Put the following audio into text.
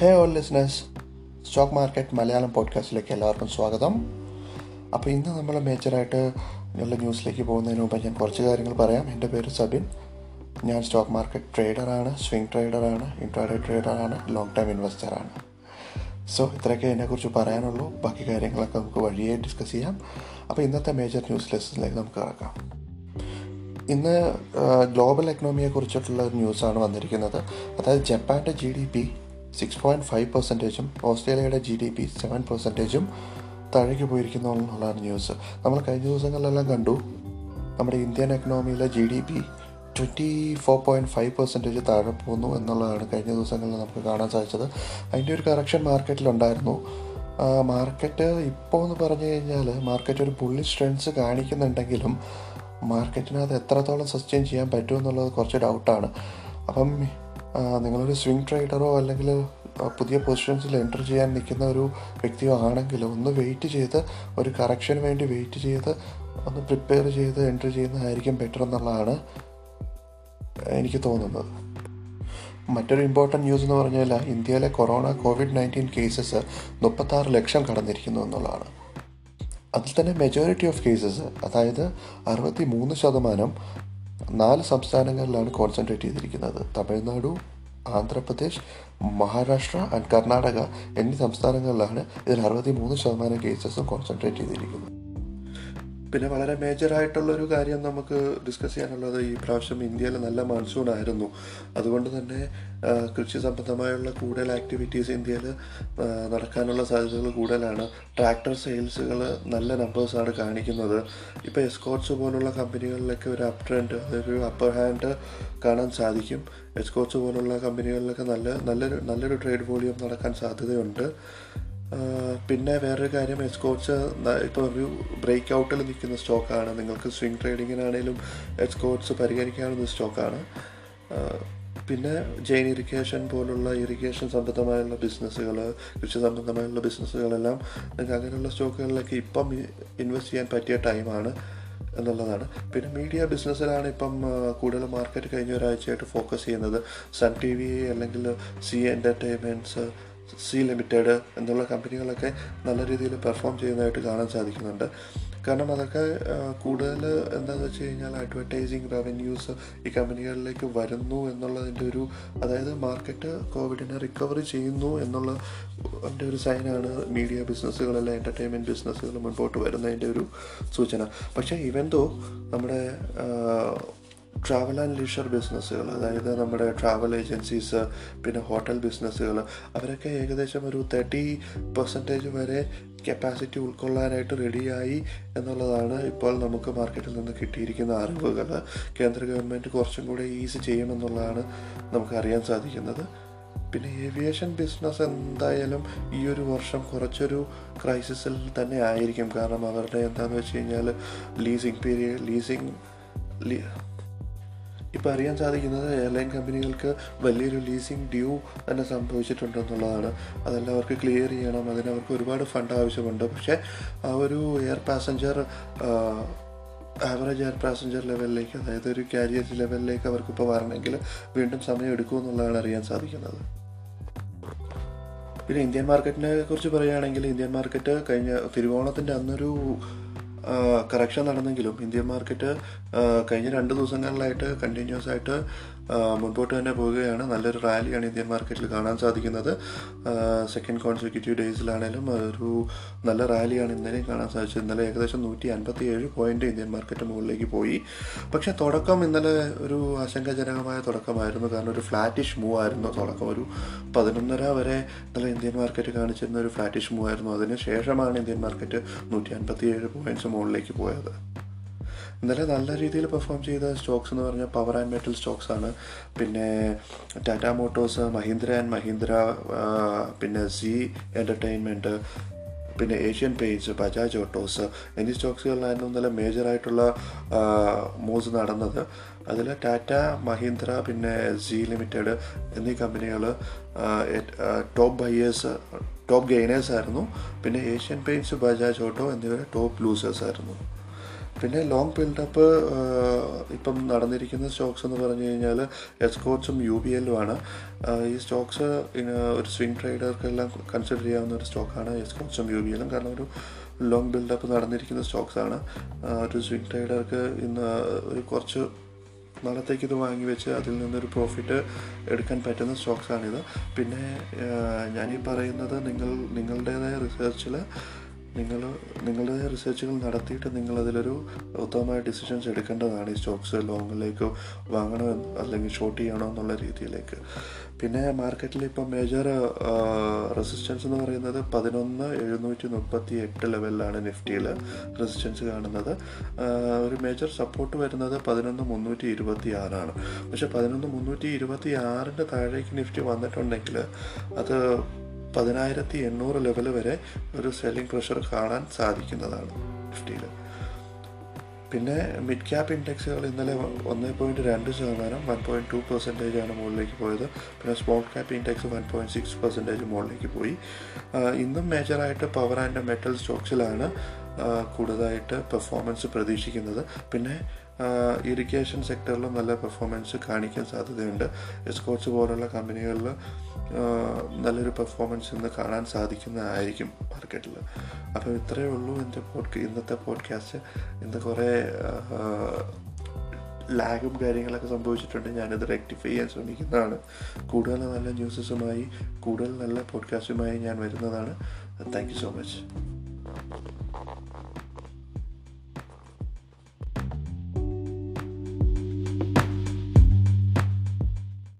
Hey all listeners stock market Malayalam പോഡ്കാസ്റ്റിലേക്ക് എല്ലാവർക്കും സ്വാഗതം. അപ്പോൾ ഇന്ന് നമ്മൾ മേജറായിട്ട് ഉള്ള ന്യൂസിലേക്ക് പോകുന്നതിന് മുമ്പ് ഞാൻ കുറച്ച് കാര്യങ്ങൾ പറയാം. എന്റെ പേര് സബിൻ. ഞാൻ സ്റ്റോക്ക് മാർക്കറ്റ് ട്രേഡറാണ് സ്വിംഗ് ട്രേഡറാണ് ഇൻട്രാഡേ ട്രേഡറാണ് ലോങ് ടൈം ഇൻവെസ്റ്ററാണ് സോ ഇത്രയൊക്കെ എന്നെക്കുറിച്ച് പറയാനുള്ളൂ. ബാക്കി കാര്യങ്ങളൊക്കെ നമുക്ക് വഴിയെ ഡിസ്കസ് ചെയ്യാം. അപ്പോൾ ഇന്നത്തെ മേജർ ന്യൂസ് ലിസ്റ്റിലേക്ക് നമുക്ക് കിടക്കാം. ഇന്ന് ഗ്ലോബൽ എക്കണോമിയെ കുറിച്ചിട്ടുള്ള ഒരു ന്യൂസാണ് വന്നിരിക്കുന്നത്. അതായത് ജപ്പാന്റെ G D P six point five പെർസെന്റേജും ഓസ്ട്രേലിയയുടെ ജി ഡി പി സെവൻ പെർസെന്റേജും താഴേക്ക് പോയിരിക്കുന്നു എന്നുള്ളതാണ് ന്യൂസ് നമ്മൾ കഴിഞ്ഞ ദിവസങ്ങളിലെല്ലാം കണ്ടു നമ്മുടെ Indian എക്കണോമിയിലെ G D P twenty four point five percentage താഴെ പോകുന്നു എന്നുള്ളതാണ് കഴിഞ്ഞ ദിവസങ്ങളിൽ നമുക്ക് കാണാൻ സാധിച്ചത്. അതിന്റെ ഒരു കറക്ഷൻ മാർക്കറ്റിലുണ്ടായിരുന്നു മാർക്കറ്റ് ഇപ്പോൾ എന്ന് പറഞ്ഞു കഴിഞ്ഞാൽ മാർക്കറ്റ് ഒരു പുള്ളി സ്ട്രെങ്സ് കാണിക്കുന്നുണ്ടെങ്കിലും മാർക്കറ്റിനകത്ത് എത്രത്തോളം സസ്റ്റെയിൻ ചെയ്യാൻ പറ്റുമെന്നുള്ളത് കുറച്ച് ഡൗട്ടാണ് അപ്പം നിങ്ങളൊരു സ്വിംഗ് ട്രേഡറോ അല്ലെങ്കിൽ പുതിയ പൊസിഷൻസിൽ എന്റർ ചെയ്യാൻ നിൽക്കുന്ന ഒരു വ്യക്തിയോ ആണെങ്കിൽ ഒന്ന് വെയിറ്റ് ചെയ്ത് ഒരു കറക്ഷന് വേണ്ടി വെയിറ്റ് ചെയ്ത് ഒന്ന് പ്രിപ്പയർ ചെയ്ത് എന്റർ ചെയ്യുന്നതായിരിക്കും ബെറ്റർ എന്നുള്ളതാണ് എനിക്ക് തോന്നുന്നത്. മറ്റൊരു ഇമ്പോർട്ടന്റ് ന്യൂസ് എന്ന് പറഞ്ഞാൽ ഇന്ത്യയിലെ കൊറോണ കോവിഡ് നയന്റീൻ കേസസ് മുപ്പത്താറ് ലക്ഷം കടന്നിരിക്കുന്നു എന്നുള്ളതാണ്. അതിൽ തന്നെ മെജോറിറ്റി ഓഫ് കേസസ് അതായത് അറുപത്തി മൂന്ന് ശതമാനം നാല് സംസ്ഥാനങ്ങളിലാണ് കോൺസെൻട്രേറ്റ് ചെയ്തിരിക്കുന്നത്. തമിഴ്നാടു ആന്ധ്രാപ്രദേശ് മഹാരാഷ്ട്ര ആൻഡ് കർണാടക എന്നീ സംസ്ഥാനങ്ങളിലാണ് ഇതിൽ അറുപത്തി മൂന്ന് ശതമാനം കേസസും കോൺസെൻട്രേറ്റ് ചെയ്തിരിക്കുന്നത്. പിന്നെ വളരെ മേജർ ആയിട്ടുള്ളൊരു കാര്യം നമുക്ക് ഡിസ്കസ് ചെയ്യാനുള്ളത് ഈ പ്രാവശ്യം ഇന്ത്യയിൽ നല്ല മൺസൂൺ ആയിരുന്നു. അതുകൊണ്ട് തന്നെ കൃഷി സംബന്ധമായുള്ള കൂടുതൽ ആക്ടിവിറ്റീസ് ഇന്ത്യയിൽ നടക്കാനുള്ള സാധ്യതകൾ കൂടുതലാണ്. ട്രാക്ടർ സെയിൽസുകൾ നല്ല നമ്പേഴ്സാണ് കാണിക്കുന്നത്. ഇപ്പോൾ എസ്കോട്ട്സ് പോലുള്ള കമ്പനികളിലൊക്കെ ഒരു അപ് ട്രെൻഡ് അതൊരു അപ്പർ ഹാൻഡ് കാണാൻ സാധിക്കും. എസ്കോട്ട്സ് പോലുള്ള കമ്പനികളിലൊക്കെ നല്ല നല്ലൊരു നല്ലൊരു ട്രേഡ് വോളിയം നടക്കാൻ സാധ്യതയുണ്ട്. പിന്നെ വേറൊരു കാര്യം എസ്കോട്ട്സ് ഇപ്പോൾ ഒരു ബ്രേക്ക് ഔട്ടിൽ നിൽക്കുന്ന സ്റ്റോക്കാണ്. നിങ്ങൾക്ക് സ്വിംഗ് ട്രേഡിങ്ങിനാണേലും എസ്കോട്ട്സ് പരിഗണിക്കാവുന്ന സ്റ്റോക്കാണ്. പിന്നെ ജെയിൻ ഇറിഗേഷൻ പോലുള്ള ഇറിഗേഷൻ സംബന്ധമായുള്ള ബിസിനസ്സുകൾ കൃഷി സംബന്ധമായുള്ള ബിസിനസ്സുകളെല്ലാം നിങ്ങൾക്ക് അങ്ങനെയുള്ള സ്റ്റോക്കുകളിലൊക്കെ ഇപ്പം ഇൻവെസ്റ്റ് ചെയ്യാൻ പറ്റിയ ടൈമാണ് എന്നുള്ളതാണ്. പിന്നെ മീഡിയ ബിസിനസ്സിലാണ് ഇപ്പം കൂടുതൽ മാർക്കറ്റ് കഴിഞ്ഞ ഒരാഴ്ചയായിട്ട് ഫോക്കസ് ചെയ്യുന്നത്. സൺ ടി വി അല്ലെങ്കിൽ സി എന്റർടൈൻമെന്റ്സ് സി ലിമിറ്റഡ് എന്നുള്ള കമ്പനികളൊക്കെ നല്ല രീതിയിൽ പെർഫോം ചെയ്യുന്നതായിട്ട് കാണാൻ സാധിക്കുന്നുണ്ട്. കാരണം അതൊക്കെ കൂടുതൽ എന്താണെന്ന് വെച്ച് കഴിഞ്ഞാൽ അഡ്വർടൈസിങ് റവന്യൂസ് ഈ കമ്പനികളിലേക്ക് വരുന്നു എന്നുള്ളതിന്റെ ഒരു അതായത് മാർക്കറ്റ് കോവിഡിനെ റിക്കവറി ചെയ്യുന്നു എന്നുള്ള എന്റെ ഒരു സൈനാണ് മീഡിയ ബിസിനസ്സുകളല്ല എന്റർടൈൻമെന്റ് ബിസിനസ്സുകൾ മുൻപോട്ട് വരുന്നതിന്റെ ഒരു സൂചന. പക്ഷേ ഇവൻ തോ നമ്മുടെ ട്രാവൽ ആൻഡ് ലീഷർ ബിസിനസ്സുകൾ അതായത് നമ്മുടെ ട്രാവൽ ഏജൻസീസ് പിന്നെ ഹോട്ടൽ ബിസിനസ്സുകൾ അവരൊക്കെ ഏകദേശം ഒരു തേർട്ടി പെർസെന്റേജ് വരെ കപ്പാസിറ്റി ഉൾക്കൊള്ളാനായിട്ട് റെഡിയായി എന്നുള്ളതാണ് ഇപ്പോൾ നമുക്ക് മാർക്കറ്റിൽ നിന്ന് കിട്ടിയിരിക്കുന്ന അറിവുകൾ. കേന്ദ്ര ഗവൺമെന്റ് കുറച്ചും കൂടെ ഈസി ചെയ്യുമെന്നുള്ളതാണ് നമുക്ക് അറിയാൻ സാധിക്കുന്നത്. പിന്നെ ഏവിയേഷൻ ബിസിനസ് എന്തായാലും ഈ ഒരു വർഷം കുറച്ചൊരു ക്രൈസിസിൽ തന്നെ ആയിരിക്കും. കാരണം അവരുടെ എന്താണെന്ന് വെച്ച് കഴിഞ്ഞാൽ ലീസിങ് പീരിയഡ് ലീസിങ് ഇപ്പോൾ അറിയാൻ സാധിക്കുന്നത് എയർലൈൻ കമ്പനികൾക്ക് വലിയൊരു ലീസിങ് ഡ്യൂ തന്നെ സംഭവിച്ചിട്ടുണ്ടെന്നുള്ളതാണ്. അതെല്ലാം അവർക്ക് ക്ലിയർ ചെയ്യണം. അതിന് അവർക്ക് ഒരുപാട് ഫണ്ട് ആവശ്യമുണ്ട്. പക്ഷേ ആ ഒരു air passenger average air passenger ലെവലിലേക്ക് അതായത് ഒരു കാരിയർ ലെവലിലേക്ക് അവർക്കിപ്പോൾ വരണമെങ്കിൽ വീണ്ടും സമയം എടുക്കുമെന്നുള്ളതാണ് അറിയാൻ സാധിക്കുന്നത്. പിന്നെ ഇന്ത്യൻ മാർക്കറ്റിനെ കുറിച്ച് പറയുകയാണെങ്കിൽ ഇന്ത്യൻ മാർക്കറ്റ് കഴിഞ്ഞ തിരുവോണത്തിന്റെ അന്നൊരു കറക്ഷൻ നടന്നെങ്കിലും ഇന്ത്യൻ മാർക്കറ്റ് കഴിഞ്ഞ രണ്ട് ദിവസങ്ങളിലായിട്ട് കണ്ടിന്യൂസ് ആയിട്ട് മുൻപോട്ട് തന്നെ പോവുകയാണ്. നല്ലൊരു റാലിയാണ് ഇന്ത്യൻ മാർക്കറ്റിൽ കാണാൻ സാധിക്കുന്നത്. സെക്കൻഡ് കോൺസിക്യൂട്ടീവ് ഡേയ്സിലാണേലും ഒരു നല്ല റാലിയാണ് ഇന്നലെയും കാണാൻ സാധിച്ചത്. ഇന്നലെ ഏകദേശം നൂറ്റി അൻപത്തി ഏഴ് പോയിന്റ് ഇന്ത്യൻ മാർക്കറ്റ് മുകളിലേക്ക് പോയി. പക്ഷേ തുടക്കം ഇന്നലെ ഒരു ആശങ്കാജനകമായ തുടക്കമായിരുന്നു. കാരണം ഒരു ഫ്ലാറ്റിഷ് മൂവ് ആയിരുന്നു തുടക്കം. ഒരു പതിനൊന്നര വരെ ഇന്നലെ ഇന്ത്യൻ മാർക്കറ്റ് കാണിച്ചിരുന്ന ഒരു ഫ്ലാറ്റിഷ് മൂവ് ആയിരുന്നു. അതിന് ശേഷമാണ് ഇന്ത്യൻ മാർക്കറ്റ് നൂറ്റി അൻപത്തി ഏഴ് മുകളിലേക്ക് പോയത്. ഇന്നലെ നല്ല രീതിയിൽ പെർഫോം ചെയ്ത സ്റ്റോക്സ് എന്ന് പറഞ്ഞാൽ പവർ ആൻഡ് മെറ്റൽ സ്റ്റോക്സ് ആണ്. പിന്നെ ടാറ്റ മോട്ടോഴ്സ് മഹീന്ദ്ര ആൻഡ് മഹീന്ദ്ര പിന്നെ സി എന്റർടൈൻമെന്റ് പിന്നെ ഏഷ്യൻ പെയിന്റ്സ് ബജാജ് ഓട്ടോസ് എന്നീ സ്റ്റോക്സുകളിലായിരുന്നു ഇന്നലെ മേജറായിട്ടുള്ള മൂവ്സ് നടന്നത്. അതിൽ ടാറ്റ മഹീന്ദ്ര പിന്നെ സി ലിമിറ്റഡ് എന്നീ കമ്പനികൾ ടോപ്പ് ബയേഴ്സ് ടോപ്പ് ഗെയിനേഴ്സ് ആയിരുന്നു. പിന്നെ ഏഷ്യൻ പെയിന്റ്സ് ബജാജ് ഓട്ടോ എന്നിവ ടോപ്പ് ലൂസേഴ്സ് ആയിരുന്നു. പിന്നെ ലോങ് ബിൽഡപ്പ് ഇപ്പം നടന്നിരിക്കുന്ന സ്റ്റോക്സ് എന്ന് പറഞ്ഞു കഴിഞ്ഞാൽ എസ്കോട്സും യു ബി എല്ലുമാണ് ഈ സ്റ്റോക്സ് ഒരു സ്വിംഗ് ട്രേഡർക്കെല്ലാം കൺസിഡർ ചെയ്യാവുന്ന ഒരു സ്റ്റോക്കാണ് എസ്കോട്സും യു ബി എല്ലും കാരണം ഒരു ലോങ് ബിൽഡപ്പ് നടന്നിരിക്കുന്ന സ്റ്റോക്സാണ്. ഒരു സ്വിംഗ് ട്രേഡർക്ക് ഇന്ന് ഒരു കുറച്ച് നാളത്തേക്ക് ഇത് വാങ്ങി വെച്ച് അതിൽ നിന്നൊരു പ്രോഫിറ്റ് എടുക്കാൻ പറ്റുന്ന സ്റ്റോക്സാണിത് പിന്നെ ഞാനീ പറയുന്നത് നിങ്ങൾ നിങ്ങളുടേതായ റിസർച്ചിൽ നിങ്ങൾ നിങ്ങളുടെ റിസർച്ചുകൾ നടത്തിയിട്ട് നിങ്ങളതിലൊരു ഉത്തമമായ ഡിസിഷൻസ് എടുക്കേണ്ടതാണ്. ഈ സ്റ്റോക്സ് ലോങ്ങിലേക്ക് വാങ്ങണോ അല്ലെങ്കിൽ ഷോർട്ട് ചെയ്യണോ എന്നുള്ള രീതിയിലേക്ക്. പിന്നെ മാർക്കറ്റിൽ ഇപ്പോൾ മേജർ റെസിസ്റ്റൻസ് എന്ന് പറയുന്നത് പതിനൊന്ന് എഴുന്നൂറ്റി മുപ്പത്തി എട്ട് ലെവലിലാണ് നിഫ്റ്റിയിൽ റെസിസ്റ്റൻസ് കാണുന്നത് ഒരു മേജർ സപ്പോർട്ട് വരുന്നത് പതിനൊന്ന് മുന്നൂറ്റി ഇരുപത്തി ആറാണ് പക്ഷേ പതിനൊന്ന് മുന്നൂറ്റി ഇരുപത്തി ആറിന്റെ താഴേക്ക് നിഫ്റ്റി വന്നിട്ടുണ്ടെങ്കിൽ അത് പതിനായിരത്തി എണ്ണൂറ് ലെവൽ വരെ ഒരു സെല്ലിംഗ് പ്രഷർ കാണാൻ സാധിക്കുന്നതാണ് നിഫ്റ്റിയിൽ പിന്നെ മിഡ് ക്യാപ്പ് ഇൻഡെക്സുകൾ ഇന്നലെ ഒന്ന് പോയിന്റ് രണ്ട് ശതമാനം വൺ പോയിന്റ് ടു പെർസെന്റേജ് ആണ് മുകളിലേക്ക് പോയത്. പിന്നെ small cap index one point six percentage മുകളിലേക്ക് പോയി. ഇന്നും മേജറായിട്ട് പവർ ആൻഡ് മെറ്റൽ സ്റ്റോക്സിലാണ് കൂടുതലായിട്ട് പെർഫോമൻസ് പ്രതീക്ഷിക്കുന്നത്. പിന്നെ ഇറിഗേഷൻ സെക്ടറിലും നല്ല പെർഫോമൻസ് കാണിക്കാൻ സാധ്യതയുണ്ട്. എസ്കോട്സ് പോലുള്ള കമ്പനികളിൽ നല്ലൊരു പെർഫോമൻസ് ഇന്ന് കാണാൻ സാധിക്കുന്നതായിരിക്കും മാർക്കറ്റിൽ അപ്പോൾ ഇത്രയേ ഉള്ളൂ എന്റെ പോഡ് ഇന്നത്തെ പോഡ്കാസ്റ്റ് ഇന്ന് കുറേ ലാഗും കാര്യങ്ങളൊക്കെ സംഭവിച്ചിട്ടുണ്ട്. ഞാനിത് റെക്ടിഫൈ ചെയ്യാൻ ശ്രമിക്കുന്നതാണ്. കൂടുതൽ നല്ല ന്യൂസസുമായി കൂടുതൽ നല്ല പോഡ്കാസ്റ്റുമായി ഞാൻ വരുന്നതാണ്. Thank you so much